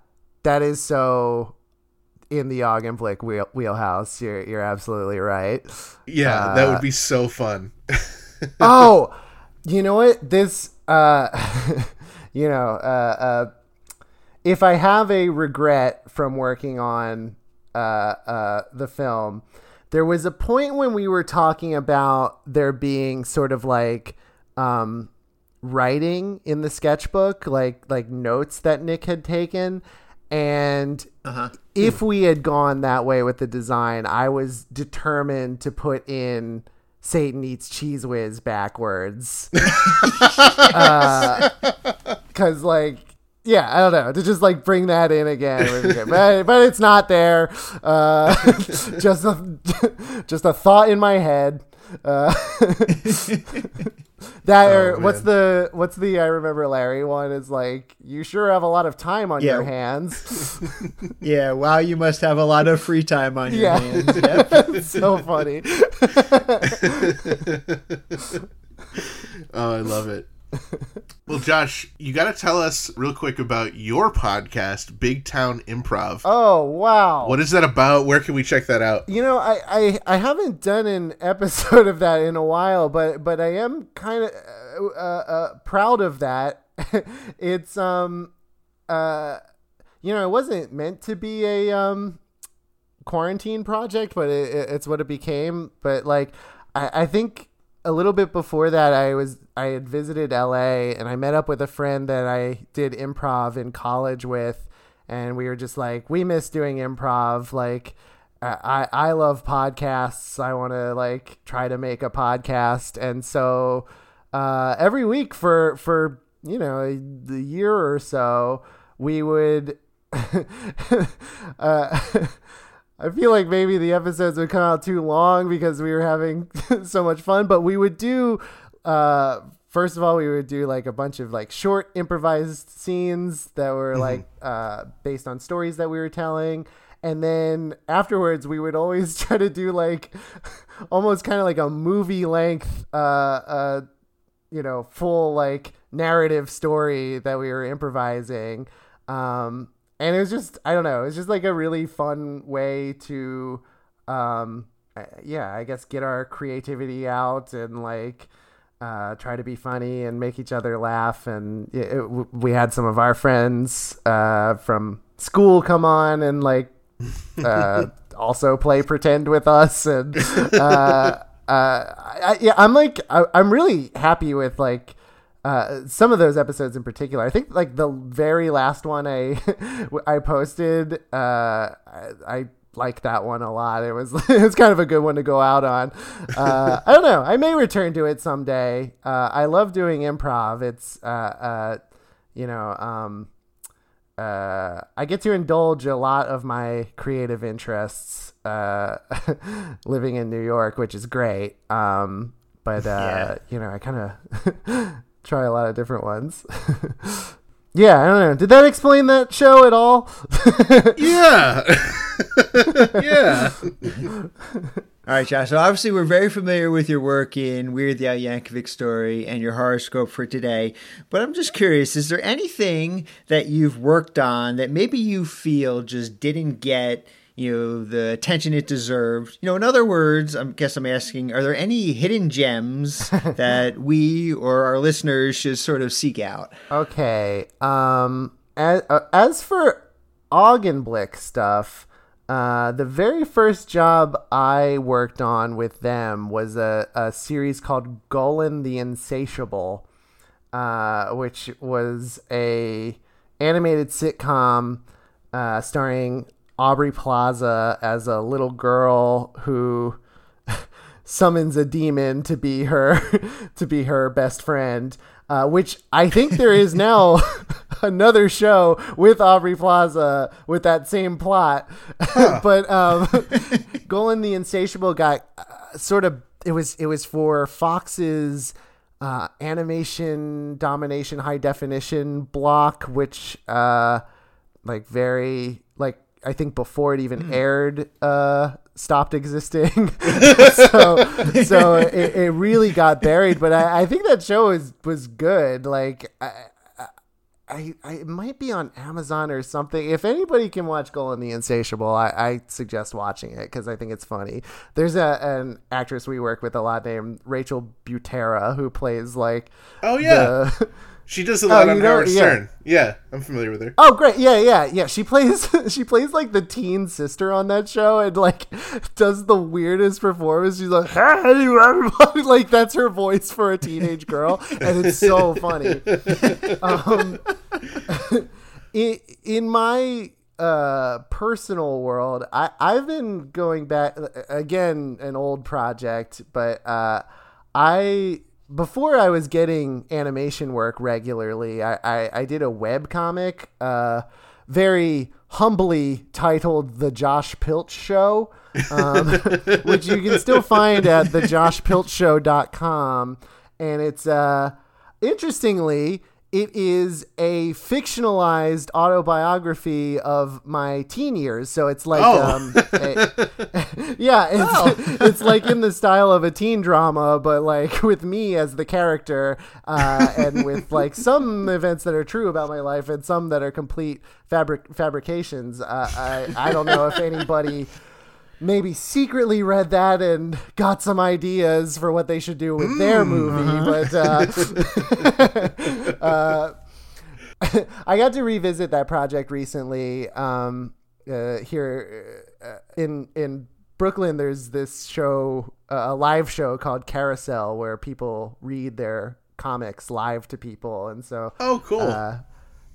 That is so in the Augenblick wheel, wheelhouse. You're you're absolutely right. Yeah, that would be so fun. oh, you know what? This, uh, you know, uh, uh, if I have a regret from working on uh, uh, the film, there was a point when we were talking about there being sort of like um, writing in the sketchbook, like like notes that Nick had taken, and if we had gone that way with the design, I was determined to put in Satan eats Cheez Whiz backwards. Because, like, yeah, I don't know, to just like bring that in again, would be good. but but it's not there. Uh, just a just a thought in my head. Uh, that or what's man. the what's the I remember Larry one is like you sure have a lot of time on your hands. Yeah, wow, you must have a lot of free time on your Yeah. hands. Yep. so funny. Oh, I love it. Well, Josh, you got to tell us real quick about your podcast, Big Town Improv. Oh wow. What is that about? Where can we check that out? You know, I, I, I haven't done an episode of that in a while, but but I am kind of uh, uh, proud of that. it's um uh you know it wasn't meant to be a um quarantine project, but it, it- it's what it became. But like I, I think a little bit before that, I was I had visited LA and I met up with a friend that I did improv in college with, and we were just like, we miss doing improv. Like, I I love podcasts. I want to like try to make a podcast, and so uh, every week for for you know the year or so, we would. uh, I feel like maybe the episodes would come out too long because we were having so much fun, but we would do uh first of all we would do like a bunch of like short improvised scenes that were like uh based on stories that we were telling. And then afterwards we would always try to do like almost kind of like a movie length uh uh you know full like narrative story that we were improvising. Um and it was just i don't know it was just like a really fun way to um yeah i guess get our creativity out and like uh, try to be funny and make each other laugh and it, it, we had some of our friends uh, from school come on and like uh, also play pretend with us and uh, uh, I, yeah i'm like I, i'm really happy with like uh, some of those episodes in particular. I think like the very last one I I posted, uh, I, I liked that one a lot. It was it was kind of a good one to go out on. Uh, I don't know. I may return to it someday. Uh, I love doing improv. It's uh, uh, you know um, uh, I get to indulge a lot of my creative interests uh, living in New York, which is great. Um, but uh, Yeah. you know, I kind of try a lot of different ones. Yeah, I don't know. Did that explain that show at all? Yeah. yeah. All right, Josh. So obviously, we're very familiar with your work in Weird the Al Yankovic story and your horoscope for today. But I'm just curious: is there anything that you've worked on that maybe you feel just didn't get, you know, the attention it deserved? You know, in other words, I guess I'm asking: Are there any hidden gems that we or our listeners should sort of seek out? Okay. Um. As, uh, as for Augenblick stuff, uh, the very first job I worked on with them was a, a series called Golan the Insatiable, uh, which was a animated sitcom uh, starring Aubrey Plaza as a little girl who summons a demon to be her to be her best friend uh, which I think there is now another show with Aubrey Plaza with that same plot. but um, Golan the Insatiable got uh, sort of it was it was for Fox's uh, animation domination high definition block, which uh, like very I think before it even aired uh stopped existing so so it, it really got buried but I, I think that show was was good like I, I, I it might be on Amazon or something. If anybody can watch Golan the Insatiable, I, I suggest watching it because I think it's funny. There's a an actress we work with a lot named Rachel Butera who plays like Oh, yeah. the, She does a lot Oh, on know- Howard yeah. Stern. Yeah, I'm familiar with her. Oh great, yeah, yeah, yeah. She plays she plays like the teen sister on that show and like does the weirdest performance. She's like, "Hey everybody!" Like that's her voice for a teenage girl, and it's so funny. Um, in, in my uh personal world i i've been going back again an old project but uh i before i was getting animation work regularly i i, I did a web comic uh very humbly titled the josh pilch show um, which you can still find at thejoshpilchshow.com and it's uh interestingly it is a fictionalized autobiography of my teen years. So it's like Oh. um a- yeah it's, it's like in the style of a teen drama but like with me as the character uh, and with like some events that are true about my life and some that are complete fabric fabrications. Uh, i i don't know if anybody maybe secretly read that and got some ideas for what they should do with their movie but uh, uh, I got to revisit that project recently. Um, uh, here uh, in in Brooklyn, there's this show, uh, a live show called Carousel, where people read their comics live to people, and so Oh, cool.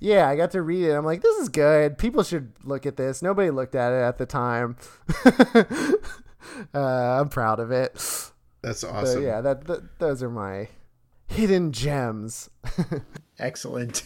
Yeah, I got to read it. I'm like, this is good. People should look at this. Nobody looked at it at the time. uh, I'm proud of it. That's So awesome. yeah, that, that those are my hidden gems. Excellent.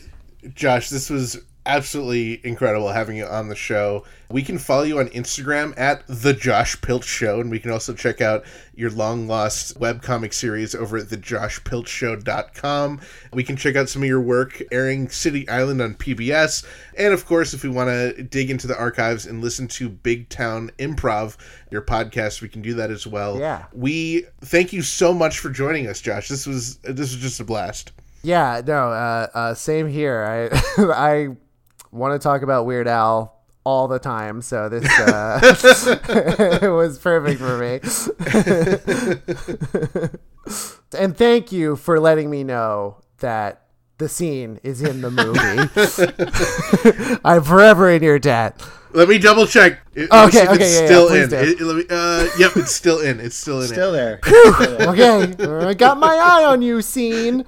Josh, this was absolutely incredible having you on the show. We can follow you on Instagram at the Josh Pilch Show, and we can also check out your long lost webcomic series over at thejoshpilchshow.com. We can check out some of your work airing City Island on PBS. And of course, if we want to dig into the archives and listen to Big Town Improv, your podcast, we can do that as well. Yeah. We thank you so much for joining us, Josh. This was this was just a blast. Yeah, no, uh, uh, same here. I I want to talk about Weird Al all the time, so this uh, it was perfect for me. and thank you for letting me know that the scene is in the movie. I'm forever in your debt. Let me double check. It, Okay, let me see if okay, it's yeah, yeah, still please in. do. It- let me- uh, yep, it's still in. It's still in. Still it. there. Okay, I got my eye on you, scene.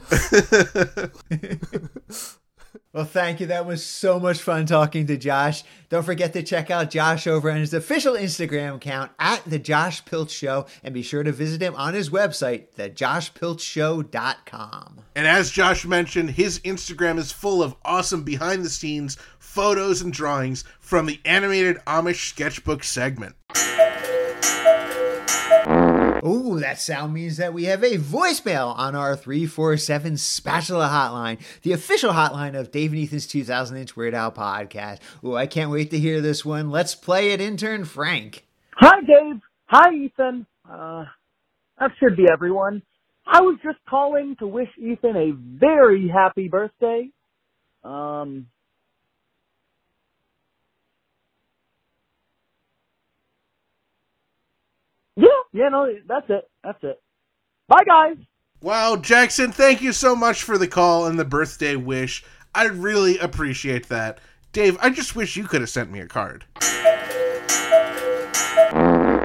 Well, thank you. That was so much fun talking to Josh. Don't forget to check out Josh over on his official Instagram account at the Josh Pilch Show, and be sure to visit him on his website, thejoshpilchshow.com. And as Josh mentioned, his Instagram is full of awesome behind the scenes photos and drawings from the animated Amish sketchbook segment. Ooh, that sound means that we have a voicemail on our 347 Spatula hotline, the official hotline of Dave and Ethan's 2000 Inch Weird Al podcast. Ooh, I can't wait to hear this one. Let's play it, intern Frank. Hi, Dave. Hi, Ethan. Uh, that should be everyone. I was just calling to wish Ethan a very happy birthday. Um, yeah, yeah, no, that's it. That's it. Bye, guys. Wow, Jackson, thank you so much for the call and the birthday wish. I really appreciate that. Dave, I just wish you could have sent me a card.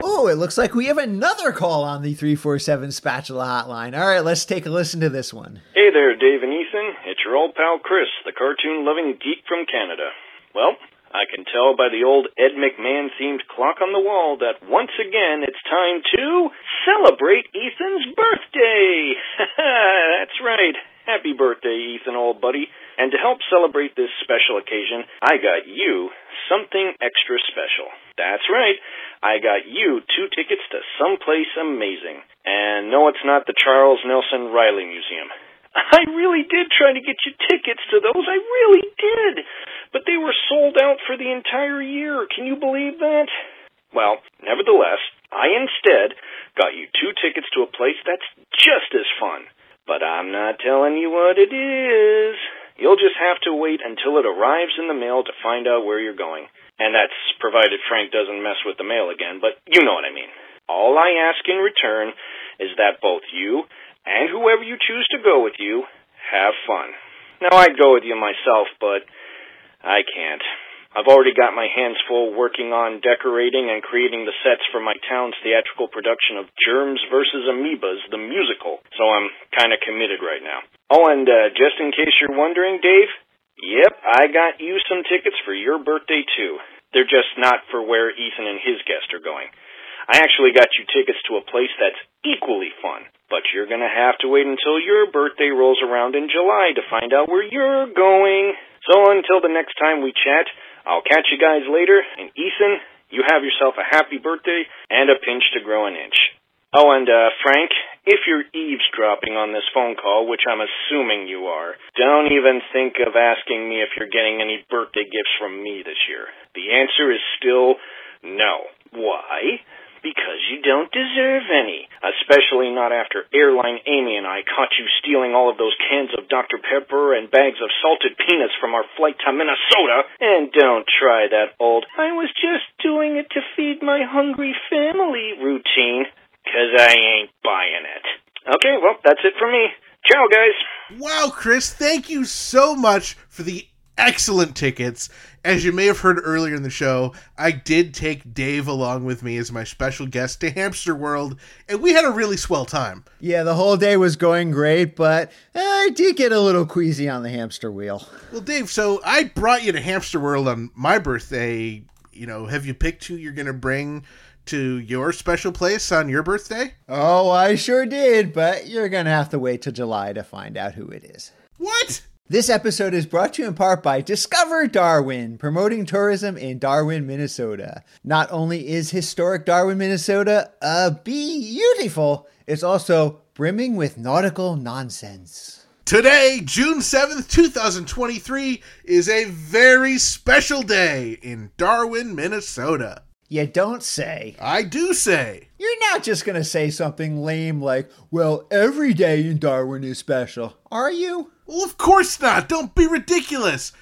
Oh, it looks like we have another call on the 347 Spatula hotline. All right, let's take a listen to this one. Hey there, Dave and Ethan. It's your old pal Chris, the cartoon loving geek from Canada. Well, I can tell by the old Ed McMahon themed clock on the wall that once again it's time to celebrate Ethan's birthday. That's right. Happy birthday, Ethan, old buddy. And to help celebrate this special occasion, I got you something extra special. That's right. I got you two tickets to someplace amazing. And no, it's not the Charles Nelson Reilly Museum. I really did try to get you tickets to those. I really did. But they were sold out for the entire year. Can you believe that? Well, nevertheless, I instead got you two tickets to a place that's just as fun. But I'm not telling you what it is. You'll just have to wait until it arrives in the mail to find out where you're going. And that's provided Frank doesn't mess with the mail again, but you know what I mean. All I ask in return is that both you and whoever you choose to go with you have fun. Now, I'd go with you myself, but I can't. I've already got my hands full working on decorating and creating the sets for my town's theatrical production of Germs vs. Amoebas, the musical, so I'm kind of committed right now. Oh, and uh, just in case you're wondering, Dave, yep, I got you some tickets for your birthday too. They're just not for where Ethan and his guest are going. I actually got you tickets to a place that's equally fun, but you're gonna have to wait until your birthday rolls around in July to find out where you're going. So until the next time we chat, I'll catch you guys later, and Ethan, you have yourself a happy birthday and a pinch to grow an inch. Oh, and uh, Frank, if you're eavesdropping on this phone call, which I'm assuming you are, don't even think of asking me if you're getting any birthday gifts from me this year. The answer is still no. Why? Because you don't deserve any. Especially not after Airline Amy and I caught you stealing all of those cans of Dr. Pepper and bags of salted peanuts from our flight to Minnesota. And don't try that old, I was just doing it to feed my hungry family routine. Cause I ain't buying it. Okay, well, that's it for me. Ciao, guys. Wow, Chris, thank you so much for the excellent tickets. As you may have heard earlier in the show, I did take Dave along with me as my special guest to Hamster World, and we had a really swell time. Yeah, the whole day was going great, but eh, I did get a little queasy on the hamster wheel. Well, Dave, so I brought you to Hamster World on my birthday. You know, have you picked who you're going to bring to your special place on your birthday? Oh, I sure did, but you're gonna have to wait till July to find out who it is. What? This episode is brought to you in part by Discover Darwin, promoting tourism in Darwin, Minnesota. Not only is historic Darwin, Minnesota uh, beautiful, it's also brimming with nautical nonsense. Today, June 7th, 2023, is a very special day in Darwin, Minnesota. You don't say. I do say. You're not just going to say something lame like, well, every day in Darwin is special, are you? Well, of course not. Don't be ridiculous.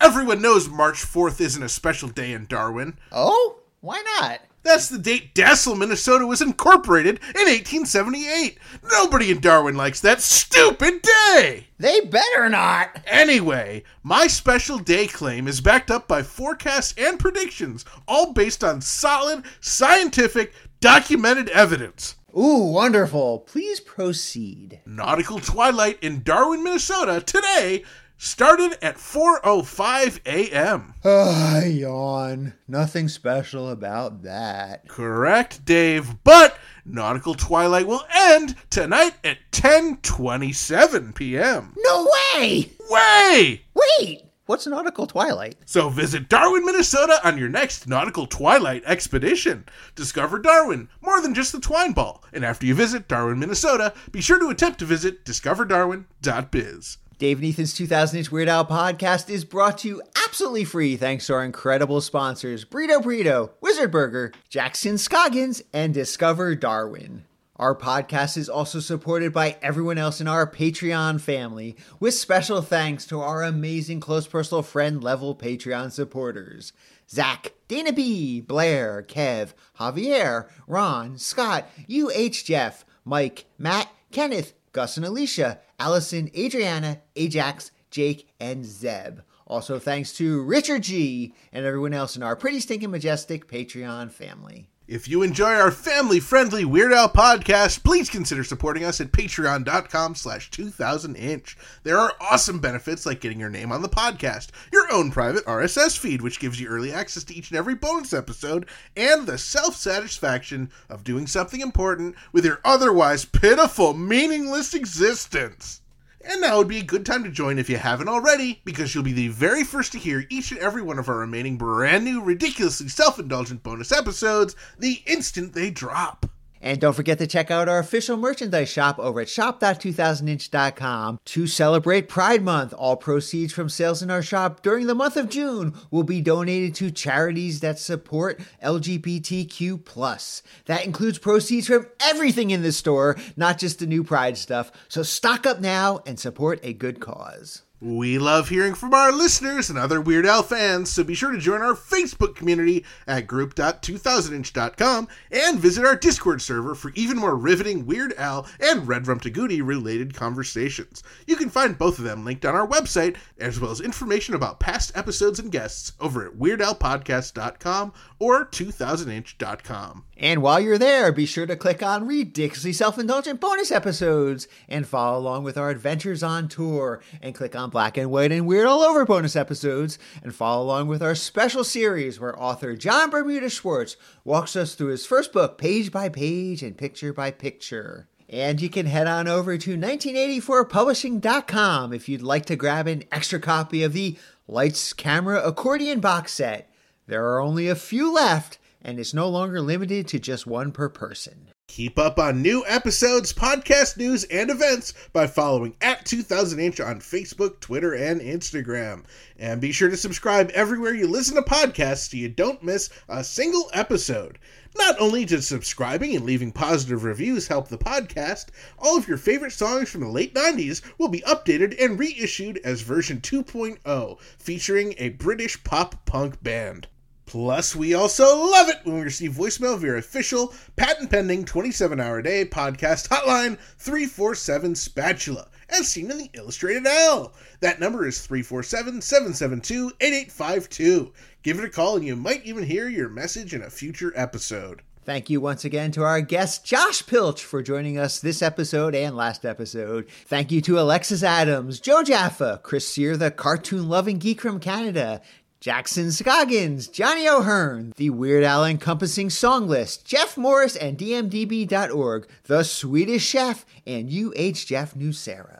Everyone knows March 4th isn't a special day in Darwin. Oh? Why not? That's the date Dassel, Minnesota was incorporated in 1878. Nobody in Darwin likes that stupid day. They better not. Anyway, my special day claim is backed up by forecasts and predictions, all based on solid, scientific, documented evidence. Ooh, wonderful. Please proceed. Nautical twilight in Darwin, Minnesota today started at 4:05 a.m. Ah, yawn. Nothing special about that. Correct, Dave, but nautical twilight will end tonight at 10:27 p.m. No way! Way! Wait! What's nautical twilight? So visit Darwin, Minnesota on your next nautical twilight expedition. Discover Darwin, more than just the twine ball. And after you visit Darwin, Minnesota, be sure to attempt to visit discoverdarwin.biz. Dave and Ethan's 2000 Inch Weird Al podcast is brought to you absolutely free thanks to our incredible sponsors Burrito Burrito, Wizard Burger, Jackson Scoggins, and Discover Darwin. Our podcast is also supported by everyone else in our Patreon family, with special thanks to our amazing close personal friend level Patreon supporters Zach, Dana B, Blair, Kev, Javier, Ron, Scott, UH Jeff, Mike, Matt, Kenneth, Gus and Alicia, Allison, Adriana, Ajax, Jake, and Zeb. Also, thanks to Richard G and everyone else in our pretty stinking majestic Patreon family. If you enjoy our family-friendly Weird Al podcast, please consider supporting us at patreon.com slash 2000inch. There are awesome benefits like getting your name on the podcast, your own private RSS feed, which gives you early access to each and every bonus episode, and the self-satisfaction of doing something important with your otherwise pitiful, meaningless existence. And now would be a good time to join if you haven't already, because you'll be the very first to hear each and every one of our remaining brand new, ridiculously self indulgent bonus episodes the instant they drop. And don't forget to check out our official merchandise shop over at shop.2000inch.com to celebrate Pride Month. All proceeds from sales in our shop during the month of June will be donated to charities that support LGBTQ+. That includes proceeds from everything in the store, not just the new Pride stuff. So stock up now and support a good cause. We love hearing from our listeners and other Weird Al fans, so be sure to join our Facebook community at group.2000inch.com and visit our Discord server for even more riveting Weird Al and Red Rum to related conversations. You can find both of them linked on our website, as well as information about past episodes and guests over at weirdalpodcast.com or 2000inch.com. And while you're there, be sure to click on Ridiculously Self Indulgent bonus episodes and follow along with our adventures on tour. And click on Black and White and Weird All Over bonus episodes and follow along with our special series where author Jon Bermuda Schwartz walks us through his first book, page by page and picture by picture. And you can head on over to 1984publishing.com if you'd like to grab an extra copy of the Lights Camera Accordion box set. There are only a few left, and it's no longer limited to just one per person. Keep up on new episodes, podcast news, and events by following at 2000inch on Facebook, Twitter, and Instagram. And be sure to subscribe everywhere you listen to podcasts so you don't miss a single episode. Not only does subscribing and leaving positive reviews help the podcast, all of your favorite songs from the late 90s will be updated and reissued as version 2.0, featuring a British pop punk band. Plus, we also love it when we receive voicemail via official, patent pending 27 hour a day podcast hotline 347 Spatula, as seen in the Illustrated Al. That number is 347 772 8852. Give it a call and you might even hear your message in a future episode. Thank you once again to our guest, Josh Pilch, for joining us this episode and last episode. Thank you to Alexis Adams, Joe Jaffa, Chris Sear, the cartoon loving geek from Canada, Jackson Scoggins, Johnny O'Hearn, the Weird Al encompassing song list, Jeff Morris and DMDB.org, The Swedish Chef, and UH Jeff Nucera.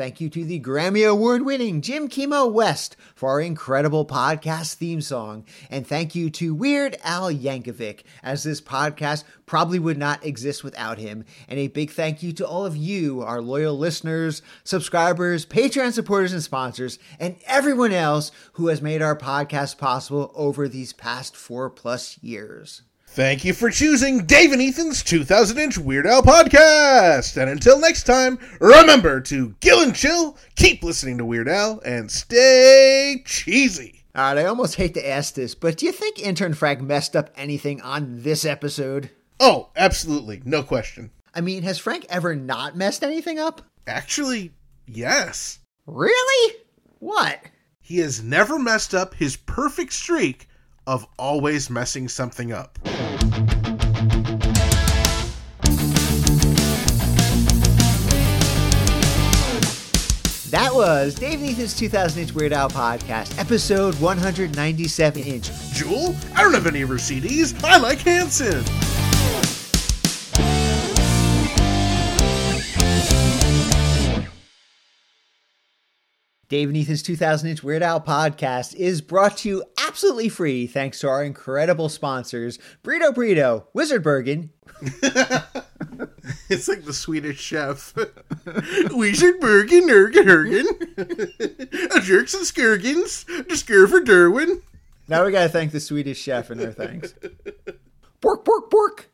Thank you to the Grammy Award winning Jim Kimo West for our incredible podcast theme song. And thank you to Weird Al Yankovic, as this podcast probably would not exist without him. And a big thank you to all of you, our loyal listeners, subscribers, Patreon supporters, and sponsors, and everyone else who has made our podcast possible over these past four plus years. Thank you for choosing Dave and Ethan's 2000 inch Weird Al podcast. And until next time, remember to gill and chill, keep listening to Weird Al, and stay cheesy. All right, I almost hate to ask this, but do you think intern Frank messed up anything on this episode? Oh, absolutely. No question. I mean, has Frank ever not messed anything up? Actually, yes. Really? What? He has never messed up his perfect streak of always messing something up. That was Dave Nathan's 2000 Inch Weird Al podcast, episode 197 inch. Jewel? I don't have any of her CDs. I like Hanson. Dave and Ethan's 2000 Inch Weird Al podcast is brought to you absolutely free thanks to our incredible sponsors, Burrito Burrito, Wizard Bergen, It's like the Swedish chef. Wizard Bergen, Ergen, Ergen. Jerks and Skirgins. Scare for Derwin. Now we gotta thank the Swedish chef and their thanks. Pork, pork, pork.